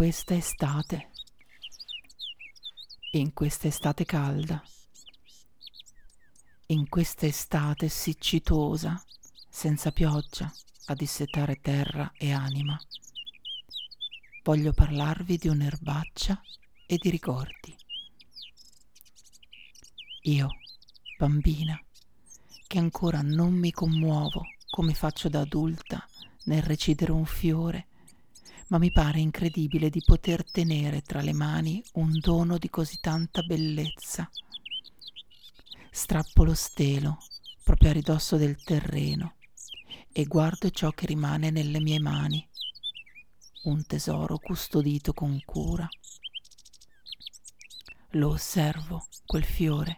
Questa estate in questa estate calda, in questa estate siccitosa, senza pioggia a dissetare terra e anima. Voglio parlarvi di un'erbaccia e di ricordi. Io, bambina, che ancora non mi commuovo come faccio da adulta nel recidere un fiore ma mi pare incredibile di poter tenere tra le mani un dono di così tanta bellezza. Strappo lo stelo proprio a ridosso del terreno e guardo ciò che rimane nelle mie mani, un tesoro custodito con cura. Lo osservo, quel fiore.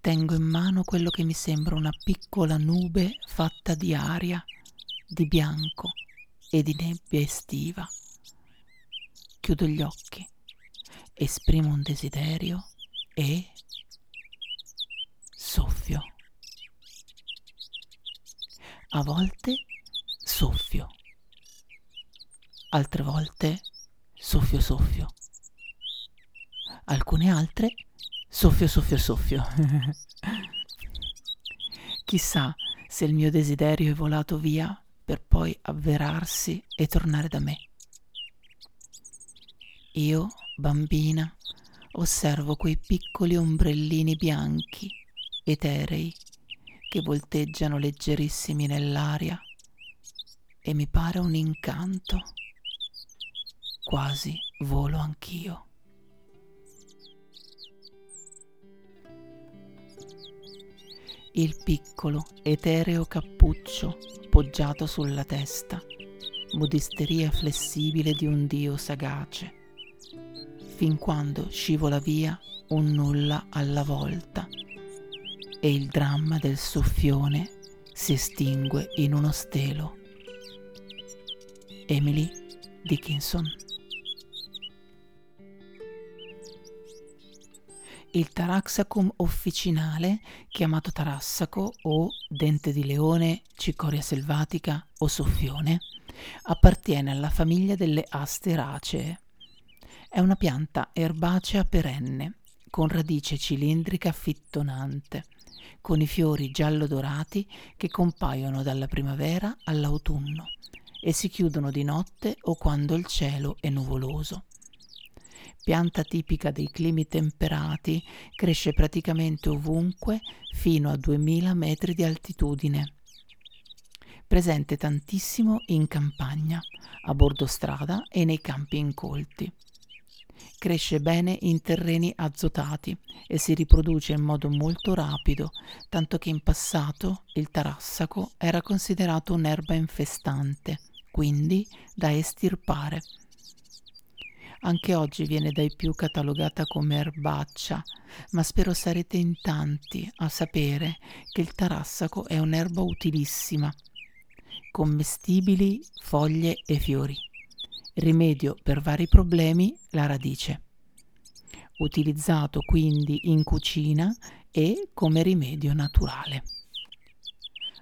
Tengo in mano quello che mi sembra una piccola nube fatta di aria, di bianco, e di nebbia estiva. Chiudo gli occhi, esprimo un desiderio e soffio. A volte soffio, altre volte soffio soffio, alcune altre soffio soffio soffio. Chissà se il mio desiderio è volato via per poi avverarsi e tornare da me. Io, bambina, osservo quei piccoli ombrellini bianchi, eterei, che volteggiano leggerissimi nell'aria e mi pare un incanto. Quasi volo anch'io. Il piccolo, etereo cappuccio poggiato sulla testa, modisteria flessibile di un dio sagace, fin quando scivola via un nulla alla volta e il dramma del soffione si estingue in uno stelo. Emily Dickinson il Taraxacum officinale, chiamato tarassaco o dente di leone, cicoria selvatica o soffione, appartiene alla famiglia delle asteracee. È una pianta erbacea perenne, con radice cilindrica fittonante, con i fiori giallo-dorati che compaiono dalla primavera all'autunno e si chiudono di notte o quando il cielo è nuvoloso pianta tipica dei climi temperati, cresce praticamente ovunque fino a 2000 metri di altitudine. Presente tantissimo in campagna, a bordo strada e nei campi incolti. Cresce bene in terreni azotati e si riproduce in modo molto rapido, tanto che in passato il tarassaco era considerato un'erba infestante, quindi da estirpare anche oggi viene dai più catalogata come erbaccia, ma spero sarete in tanti a sapere che il tarassaco è un'erba utilissima, commestibili foglie e fiori. Rimedio per vari problemi, la radice. Utilizzato quindi in cucina e come rimedio naturale.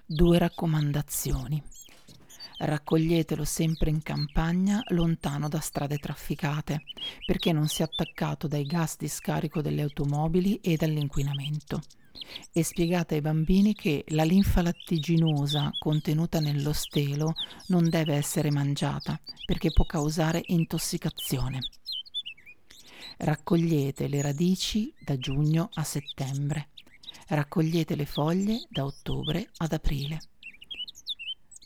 Due raccomandazioni. Raccoglietelo sempre in campagna, lontano da strade trafficate, perché non sia attaccato dai gas di scarico delle automobili e dall'inquinamento. E spiegate ai bambini che la linfa lattiginosa contenuta nello stelo non deve essere mangiata, perché può causare intossicazione. Raccogliete le radici da giugno a settembre. Raccogliete le foglie da ottobre ad aprile.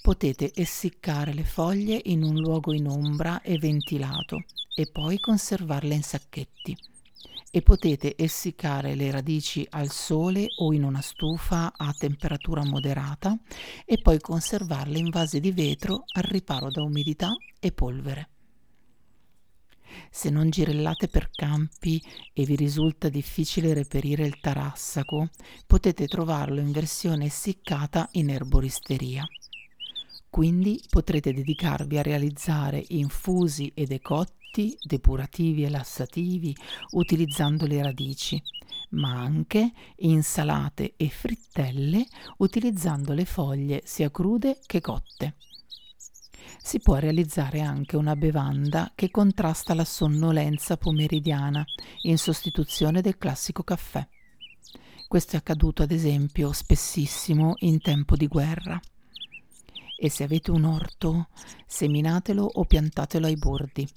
Potete essiccare le foglie in un luogo in ombra e ventilato e poi conservarle in sacchetti. E potete essiccare le radici al sole o in una stufa a temperatura moderata e poi conservarle in vasi di vetro al riparo da umidità e polvere. Se non girellate per campi e vi risulta difficile reperire il tarassaco, potete trovarlo in versione essiccata in erboristeria. Quindi potrete dedicarvi a realizzare infusi e decotti, depurativi e lassativi utilizzando le radici, ma anche insalate e frittelle utilizzando le foglie sia crude che cotte si può realizzare anche una bevanda che contrasta la sonnolenza pomeridiana in sostituzione del classico caffè. Questo è accaduto ad esempio spessissimo in tempo di guerra. E se avete un orto, seminatelo o piantatelo ai bordi.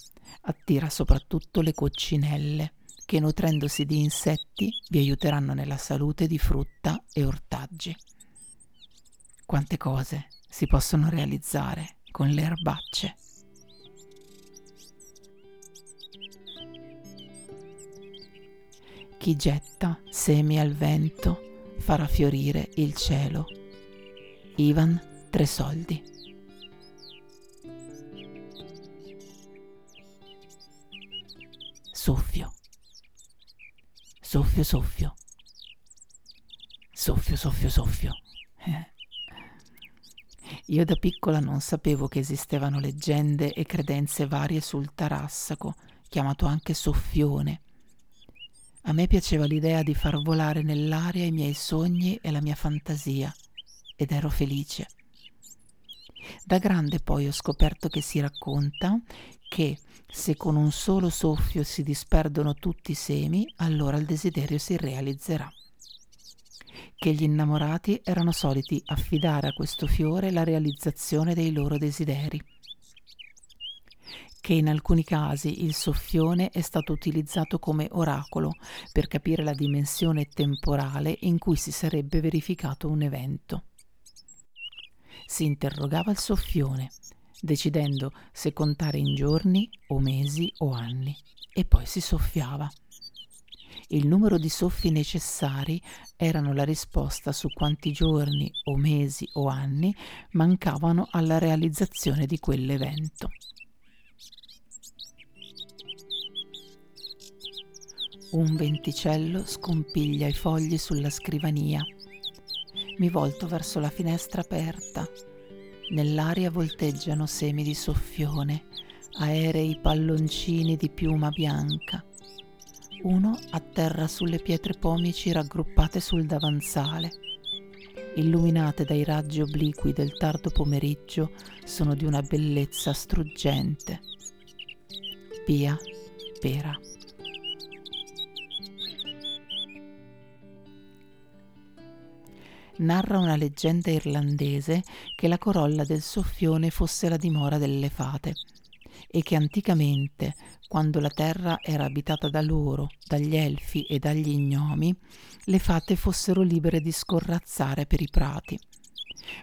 Attira soprattutto le coccinelle, che nutrendosi di insetti vi aiuteranno nella salute di frutta e ortaggi. Quante cose si possono realizzare con le erbacce. Chi getta semi al vento farà fiorire il cielo. Ivan Tresoldi. Soffio. Soffio, soffio. Soffio, soffio, soffio. Eh. Io da piccola non sapevo che esistevano leggende e credenze varie sul tarassaco, chiamato anche soffione. A me piaceva l'idea di far volare nell'aria i miei sogni e la mia fantasia, ed ero felice. Da grande poi ho scoperto che si racconta che se con un solo soffio si disperdono tutti i semi, allora il desiderio si realizzerà che gli innamorati erano soliti affidare a questo fiore la realizzazione dei loro desideri, che in alcuni casi il soffione è stato utilizzato come oracolo per capire la dimensione temporale in cui si sarebbe verificato un evento. Si interrogava il soffione, decidendo se contare in giorni o mesi o anni, e poi si soffiava il numero di soffi necessari erano la risposta su quanti giorni o mesi o anni mancavano alla realizzazione di quell'evento. Un venticello scompiglia i fogli sulla scrivania. Mi volto verso la finestra aperta. Nell'aria volteggiano semi di soffione, aerei palloncini di piuma bianca uno atterra sulle pietre pomici raggruppate sul davanzale. Illuminate dai raggi obliqui del tardo pomeriggio, sono di una bellezza struggente. Pia Pera. Narra una leggenda irlandese che la corolla del soffione fosse la dimora delle fate e che anticamente, quando la terra era abitata da loro, dagli elfi e dagli gnomi, le fate fossero libere di scorrazzare per i prati.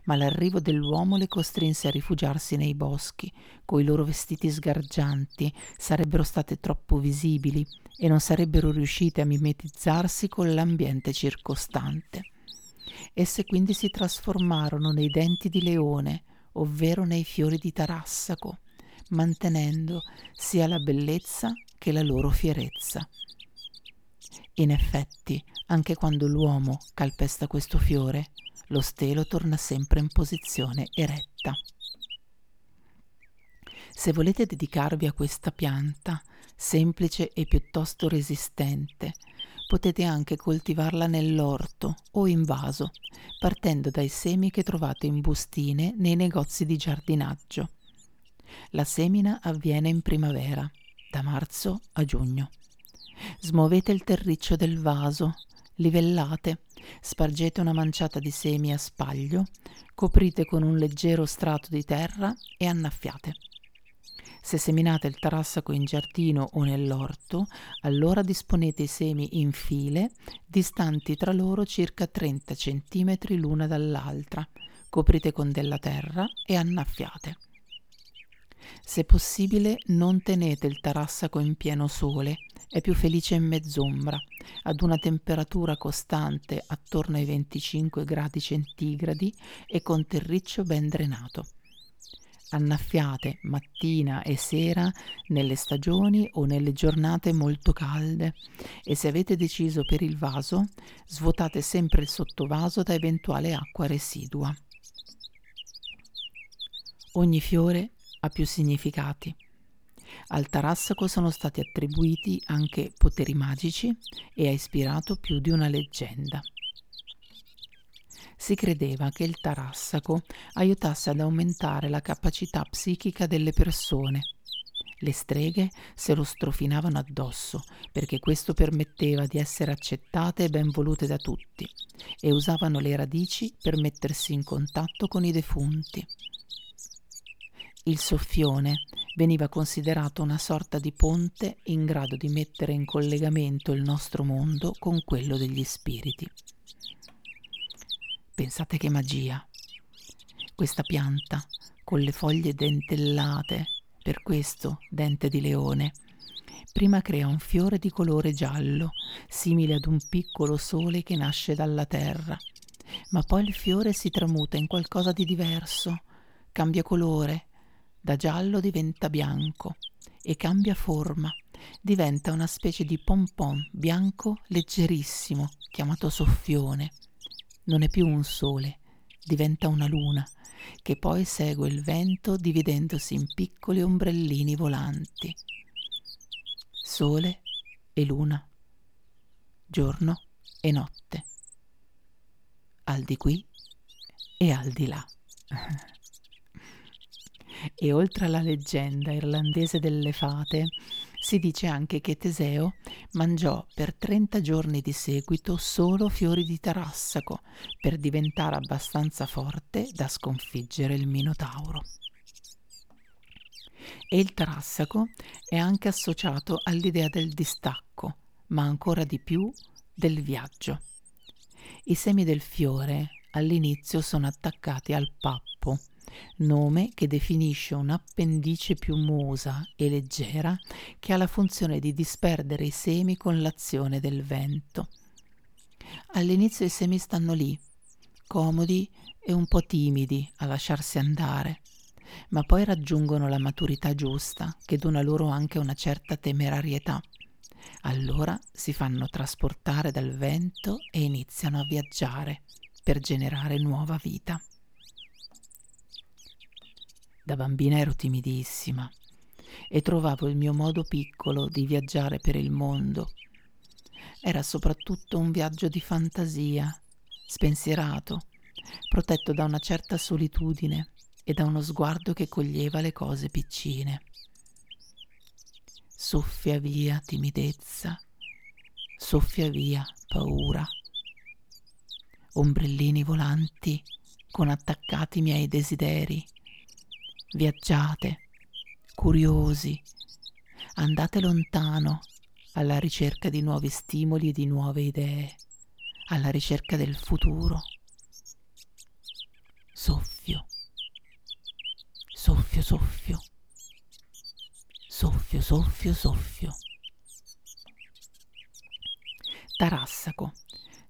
Ma l'arrivo dell'uomo le costrinse a rifugiarsi nei boschi, coi loro vestiti sgargianti sarebbero state troppo visibili e non sarebbero riuscite a mimetizzarsi con l'ambiente circostante. Esse quindi si trasformarono nei denti di leone, ovvero nei fiori di tarassaco, mantenendo sia la bellezza che la loro fierezza. In effetti, anche quando l'uomo calpesta questo fiore, lo stelo torna sempre in posizione eretta. Se volete dedicarvi a questa pianta, semplice e piuttosto resistente, potete anche coltivarla nell'orto o in vaso, partendo dai semi che trovate in bustine nei negozi di giardinaggio. La semina avviene in primavera, da marzo a giugno. Smuovete il terriccio del vaso, livellate, spargete una manciata di semi a spaglio, coprite con un leggero strato di terra e annaffiate. Se seminate il tarassaco in giardino o nell'orto, allora disponete i semi in file, distanti tra loro circa 30 cm l'una dall'altra, coprite con della terra e annaffiate. Se possibile non tenete il tarassaco in pieno sole, è più felice in mezz'ombra, ad una temperatura costante attorno ai 25 gradi centigradi e con terriccio ben drenato. Annaffiate mattina e sera nelle stagioni o nelle giornate molto calde e se avete deciso per il vaso, svuotate sempre il sottovaso da eventuale acqua residua. Ogni fiore ha più significati. Al tarassaco sono stati attribuiti anche poteri magici e ha ispirato più di una leggenda. Si credeva che il tarassaco aiutasse ad aumentare la capacità psichica delle persone. Le streghe se lo strofinavano addosso perché questo permetteva di essere accettate e ben volute da tutti e usavano le radici per mettersi in contatto con i defunti. Il soffione veniva considerato una sorta di ponte in grado di mettere in collegamento il nostro mondo con quello degli spiriti. Pensate che magia! Questa pianta, con le foglie dentellate, per questo dente di leone, prima crea un fiore di colore giallo, simile ad un piccolo sole che nasce dalla terra, ma poi il fiore si tramuta in qualcosa di diverso, cambia colore, da giallo diventa bianco e cambia forma. Diventa una specie di pompon bianco leggerissimo, chiamato soffione. Non è più un sole, diventa una luna, che poi segue il vento dividendosi in piccoli ombrellini volanti. Sole e luna, giorno e notte, al di qui e al di là. E oltre alla leggenda irlandese delle fate, si dice anche che Teseo mangiò per 30 giorni di seguito solo fiori di tarassaco per diventare abbastanza forte da sconfiggere il Minotauro. E il tarassaco è anche associato all'idea del distacco, ma ancora di più del viaggio. I semi del fiore all'inizio sono attaccati al pappo nome che definisce un'appendice piumosa e leggera che ha la funzione di disperdere i semi con l'azione del vento. All'inizio i semi stanno lì, comodi e un po' timidi a lasciarsi andare, ma poi raggiungono la maturità giusta che dona loro anche una certa temerarietà. Allora si fanno trasportare dal vento e iniziano a viaggiare per generare nuova vita. Da bambina ero timidissima e trovavo il mio modo piccolo di viaggiare per il mondo. Era soprattutto un viaggio di fantasia, spensierato, protetto da una certa solitudine e da uno sguardo che coglieva le cose piccine. Soffia via timidezza, soffia via paura. Ombrellini volanti con attaccati miei desideri viaggiate, curiosi, andate lontano alla ricerca di nuovi stimoli e di nuove idee, alla ricerca del futuro. Soffio, soffio, soffio, soffio, soffio, soffio. Tarassaco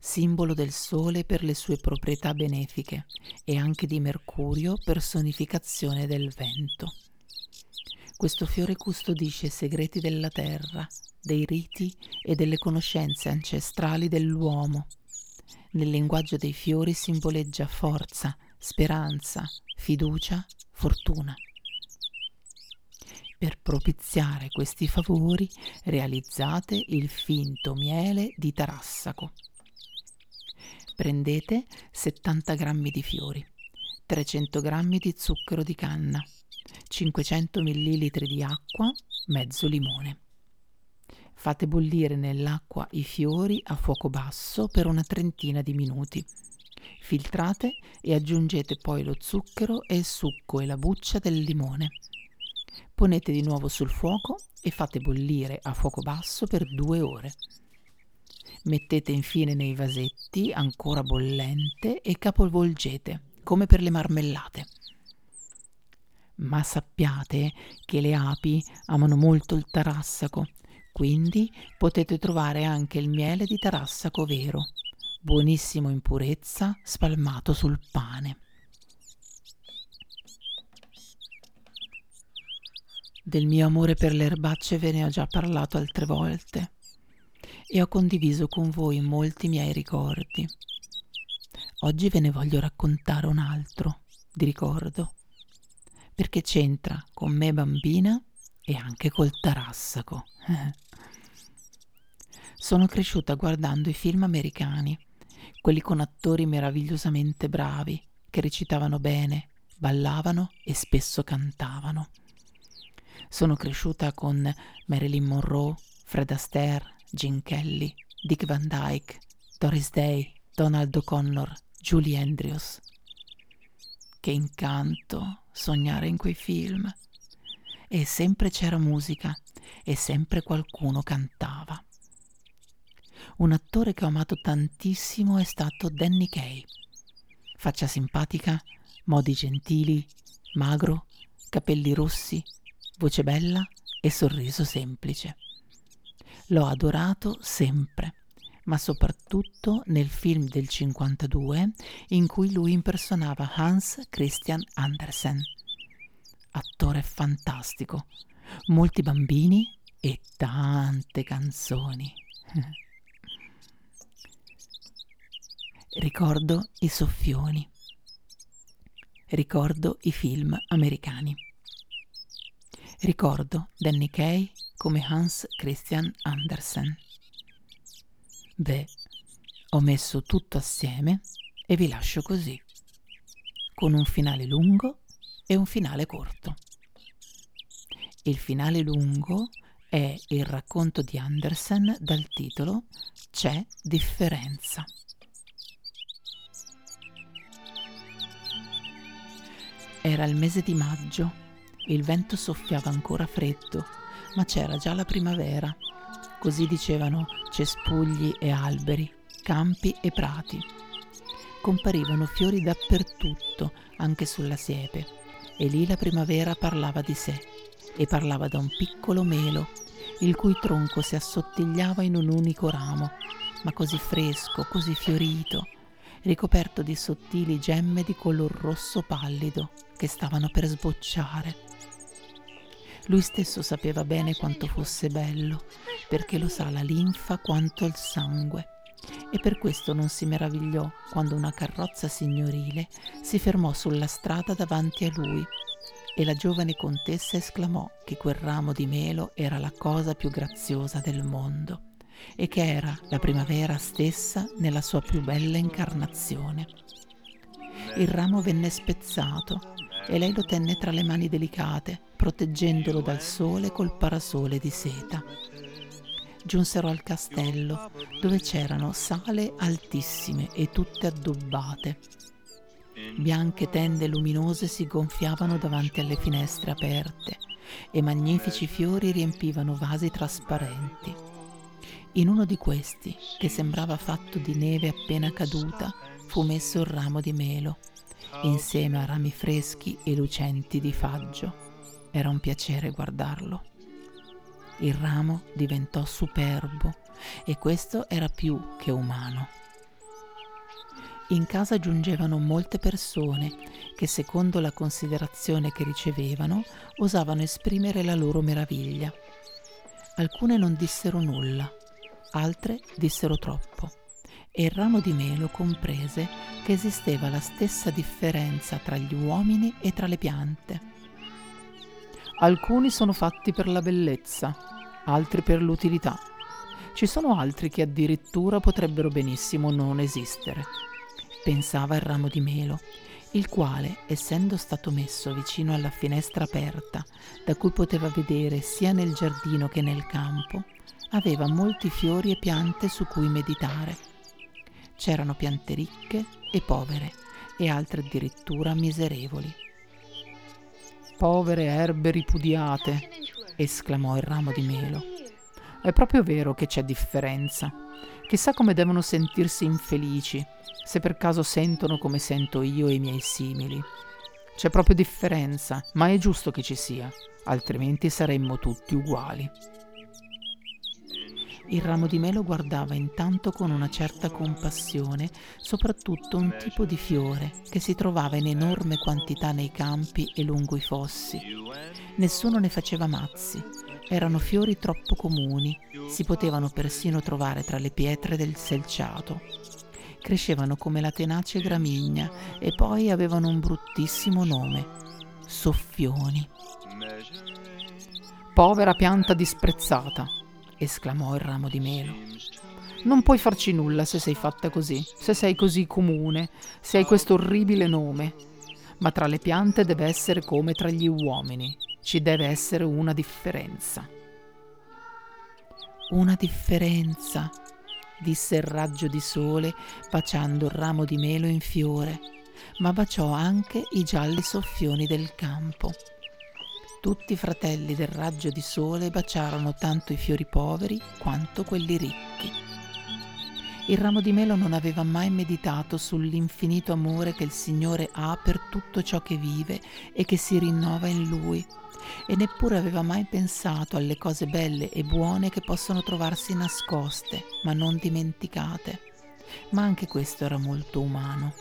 simbolo del Sole per le sue proprietà benefiche e anche di Mercurio, personificazione del vento. Questo fiore custodisce i segreti della terra, dei riti e delle conoscenze ancestrali dell'uomo. Nel linguaggio dei fiori simboleggia forza, speranza, fiducia, fortuna. Per propiziare questi favori realizzate il finto miele di Tarassaco. Prendete 70 g di fiori, 300 g di zucchero di canna, 500 ml di acqua, mezzo limone. Fate bollire nell'acqua i fiori a fuoco basso per una trentina di minuti. Filtrate e aggiungete poi lo zucchero e il succo e la buccia del limone. Ponete di nuovo sul fuoco e fate bollire a fuoco basso per due ore. Mettete infine nei vasetti, ancora bollente, e capovolgete, come per le marmellate. Ma sappiate che le api amano molto il tarassaco, quindi potete trovare anche il miele di tarassaco vero, buonissimo in purezza, spalmato sul pane. Del mio amore per le erbacce ve ne ho già parlato altre volte e ho condiviso con voi molti miei ricordi. Oggi ve ne voglio raccontare un altro di ricordo, perché c'entra con me bambina e anche col tarassaco. Sono cresciuta guardando i film americani, quelli con attori meravigliosamente bravi, che recitavano bene, ballavano e spesso cantavano. Sono cresciuta con Marilyn Monroe, Fred Astaire, Gene Kelly, Dick Van Dyke, Doris Day, Donald O'Connor, Julie Andrews. Che incanto sognare in quei film. E sempre c'era musica e sempre qualcuno cantava. Un attore che ho amato tantissimo è stato Danny Kaye. Faccia simpatica, modi gentili, magro, capelli rossi, voce bella e sorriso semplice. L'ho adorato sempre, ma soprattutto nel film del 52 in cui lui impersonava Hans Christian Andersen. Attore fantastico, molti bambini e tante canzoni. Ricordo i soffioni. Ricordo i film americani. Ricordo Danny Kaye come Hans Christian Andersen. Beh, ho messo tutto assieme e vi lascio così, con un finale lungo e un finale corto. Il finale lungo è il racconto di Andersen dal titolo C'è differenza. Era il mese di maggio, il vento soffiava ancora freddo, ma c'era già la primavera. Così dicevano cespugli e alberi, campi e prati. Comparivano fiori dappertutto, anche sulla siepe, e lì la primavera parlava di sé, e parlava da un piccolo melo, il cui tronco si assottigliava in un unico ramo, ma così fresco, così fiorito, ricoperto di sottili gemme di color rosso pallido che stavano per sbocciare. Lui stesso sapeva bene quanto fosse bello, perché lo sa la linfa quanto il sangue, e per questo non si meravigliò quando una carrozza signorile si fermò sulla strada davanti a lui e la giovane contessa esclamò che quel ramo di melo era la cosa più graziosa del mondo e che era la primavera stessa nella sua più bella incarnazione. Il ramo venne spezzato e lei lo tenne tra le mani delicate, proteggendolo dal sole col parasole di seta. Giunsero al castello, dove c'erano sale altissime e tutte addobbate. Bianche tende luminose si gonfiavano davanti alle finestre aperte e magnifici fiori riempivano vasi trasparenti. In uno di questi, che sembrava fatto di neve appena caduta, fu messo il ramo di melo, insieme a rami freschi e lucenti di faggio. Era un piacere guardarlo. Il ramo diventò superbo e questo era più che umano. In casa giungevano molte persone che, secondo la considerazione che ricevevano, osavano esprimere la loro meraviglia. Alcune non dissero nulla, altre dissero troppo, e il ramo di melo comprese che esisteva la stessa differenza tra gli uomini e tra le piante. Alcuni sono fatti per la bellezza, altri per l'utilità. Ci sono altri che addirittura potrebbero benissimo non esistere, pensava il ramo di melo, il quale, essendo stato messo vicino alla finestra aperta, da cui poteva vedere sia nel giardino che nel campo, aveva molti fiori e piante su cui meditare. C'erano piante ricche e povere e altre addirittura miserevoli. Povere erbe ripudiate, esclamò il ramo di melo. È proprio vero che c'è differenza. Chissà come devono sentirsi infelici, se per caso sentono come sento io e i miei simili. C'è proprio differenza, ma è giusto che ci sia, altrimenti saremmo tutti uguali. Il ramo di melo guardava intanto con una certa compassione soprattutto un tipo di fiore che si trovava in enorme quantità nei campi e lungo i fossi. Nessuno ne faceva mazzi, erano fiori troppo comuni, si potevano persino trovare tra le pietre del selciato. Crescevano come la tenace gramigna e poi avevano un bruttissimo nome, soffioni. Povera pianta disprezzata, esclamò il ramo di melo. Non puoi farci nulla se sei fatta così, se sei così comune, se hai questo orribile nome. Ma tra le piante deve essere come tra gli uomini, ci deve essere una differenza. Una differenza, disse il raggio di sole baciando il ramo di melo in fiore, ma baciò anche i gialli soffioni del campo. Tutti i fratelli del raggio di sole baciarono tanto i fiori poveri quanto quelli ricchi. Il ramo di melo non aveva mai meditato sull'infinito amore che il Signore ha per tutto ciò che vive e che si rinnova in lui, e neppure aveva mai pensato alle cose belle e buone che possono trovarsi nascoste, ma non dimenticate. Ma anche questo era molto umano.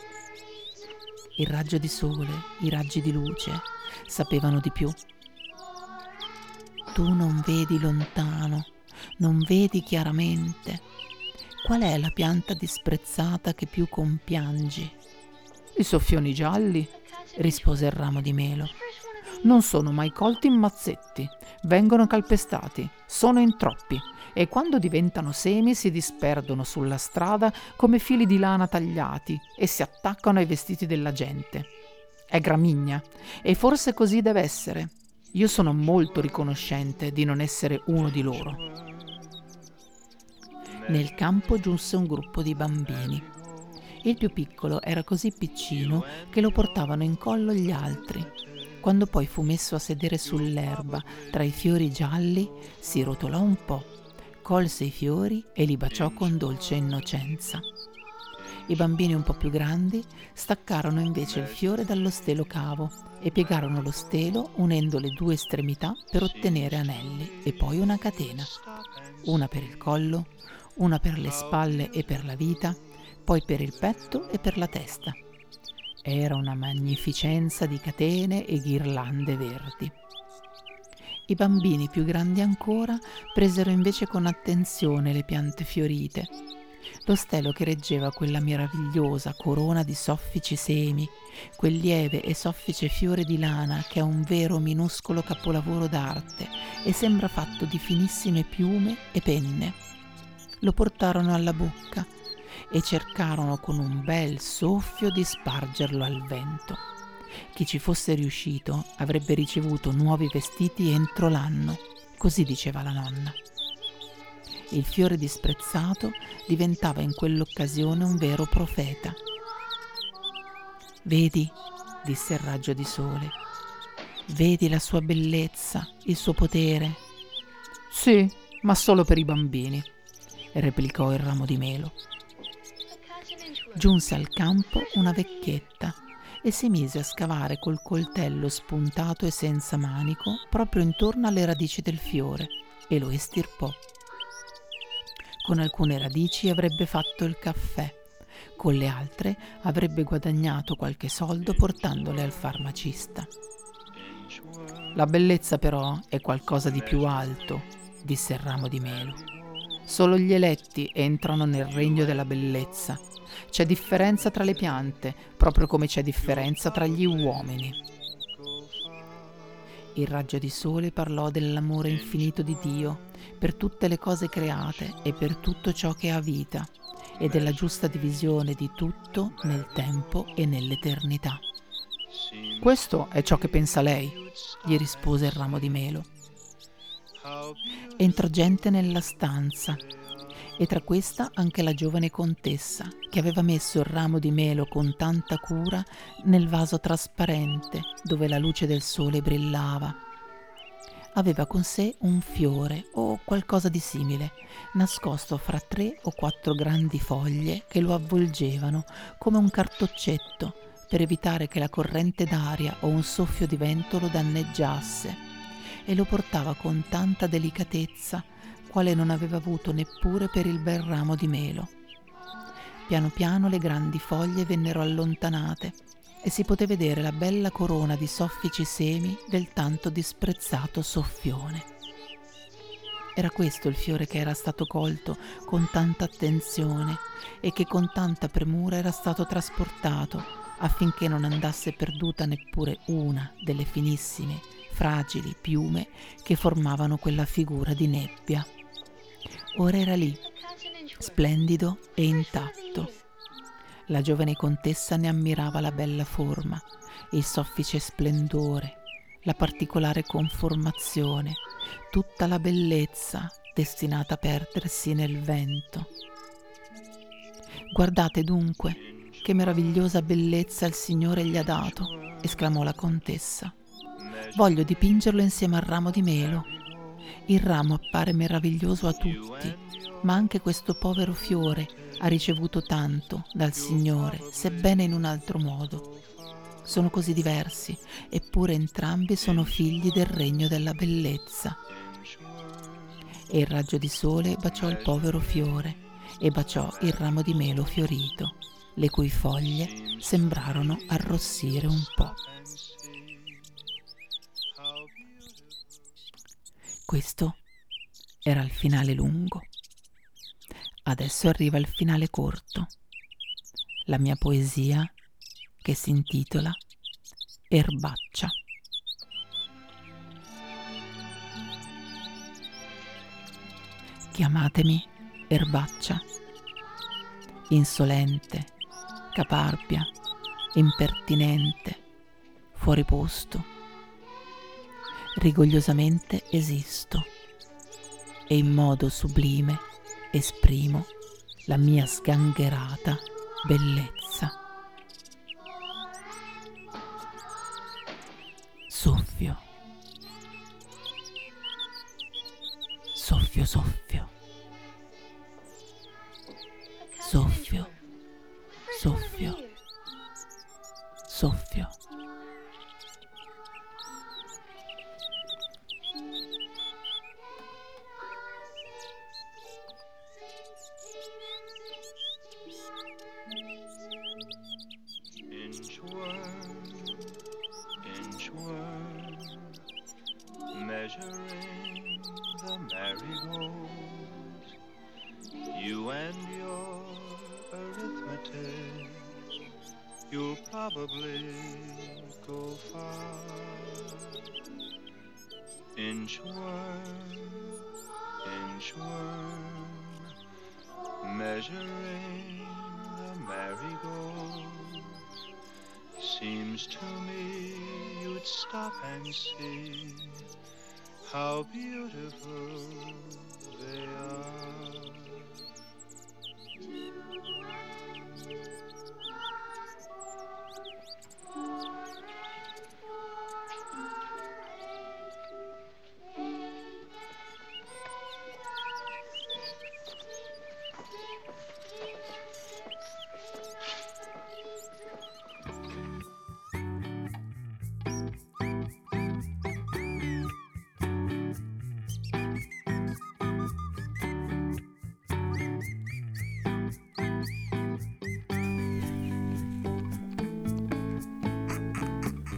Il raggio di sole, i raggi di luce, sapevano di più tu non vedi lontano, non vedi chiaramente. Qual è la pianta disprezzata che più compiangi? I soffioni gialli, rispose il ramo di melo. Non sono mai colti in mazzetti, vengono calpestati, sono in troppi e quando diventano semi si disperdono sulla strada come fili di lana tagliati e si attaccano ai vestiti della gente. È gramigna e forse così deve essere. Io sono molto riconoscente di non essere uno di loro. Nel campo giunse un gruppo di bambini. Il più piccolo era così piccino che lo portavano in collo gli altri. Quando poi fu messo a sedere sull'erba tra i fiori gialli, si rotolò un po', colse i fiori e li baciò con dolce innocenza. I bambini un po' più grandi staccarono invece il fiore dallo stelo cavo e piegarono lo stelo unendo le due estremità per ottenere anelli e poi una catena, una per il collo, una per le spalle e per la vita, poi per il petto e per la testa. Era una magnificenza di catene e ghirlande verdi. I bambini più grandi ancora presero invece con attenzione le piante fiorite lo stelo che reggeva quella meravigliosa corona di soffici semi, quel lieve e soffice fiore di lana che è un vero minuscolo capolavoro d'arte e sembra fatto di finissime piume e penne. Lo portarono alla bocca e cercarono con un bel soffio di spargerlo al vento. Chi ci fosse riuscito avrebbe ricevuto nuovi vestiti entro l'anno, così diceva la nonna. Il fiore disprezzato diventava in quell'occasione un vero profeta. Vedi, disse il raggio di sole, vedi la sua bellezza, il suo potere. Sì, ma solo per i bambini, replicò il ramo di melo. Giunse al campo una vecchietta e si mise a scavare col coltello spuntato e senza manico proprio intorno alle radici del fiore e lo estirpò. Con alcune radici avrebbe fatto il caffè, con le altre avrebbe guadagnato qualche soldo portandole al farmacista. La bellezza però è qualcosa di più alto, disse il ramo di melo. Solo gli eletti entrano nel regno della bellezza. C'è differenza tra le piante, proprio come c'è differenza tra gli uomini. Il raggio di sole parlò dell'amore infinito di Dio per tutte le cose create e per tutto ciò che ha vita e della giusta divisione di tutto nel tempo e nell'eternità. Questo è ciò che pensa lei, gli rispose il ramo di melo. Entrò gente nella stanza e tra questa anche la giovane contessa che aveva messo il ramo di melo con tanta cura nel vaso trasparente dove la luce del sole brillava. Aveva con sé un fiore o qualcosa di simile, nascosto fra tre o quattro grandi foglie che lo avvolgevano come un cartoccetto per evitare che la corrente d'aria o un soffio di vento lo danneggiasse, e lo portava con tanta delicatezza quale non aveva avuto neppure per il bel ramo di melo. Piano piano le grandi foglie vennero allontanate e si poté vedere la bella corona di soffici semi del tanto disprezzato soffione. Era questo il fiore che era stato colto con tanta attenzione e che con tanta premura era stato trasportato affinché non andasse perduta neppure una delle finissime, fragili piume che formavano quella figura di nebbia. Ora era lì, splendido e intatto. La giovane contessa ne ammirava la bella forma, il soffice splendore, la particolare conformazione, tutta la bellezza destinata a perdersi nel vento. Guardate dunque che meravigliosa bellezza il Signore gli ha dato, esclamò la contessa. Voglio dipingerlo insieme al ramo di melo. Il ramo appare meraviglioso a tutti, ma anche questo povero fiore ha ricevuto tanto dal Signore, sebbene in un altro modo. Sono così diversi, eppure entrambi sono figli del regno della bellezza. E il raggio di sole baciò il povero fiore e baciò il ramo di melo fiorito, le cui foglie sembrarono arrossire un po'. Questo era il finale lungo. Adesso arriva il finale corto, la mia poesia che si intitola Erbaccia. Chiamatemi Erbaccia, insolente, caparbia, impertinente, fuori posto. Rigogliosamente esisto e in modo sublime esprimo la mia sgangherata bellezza. Soffio. Soffio, soffio. See. How beautiful.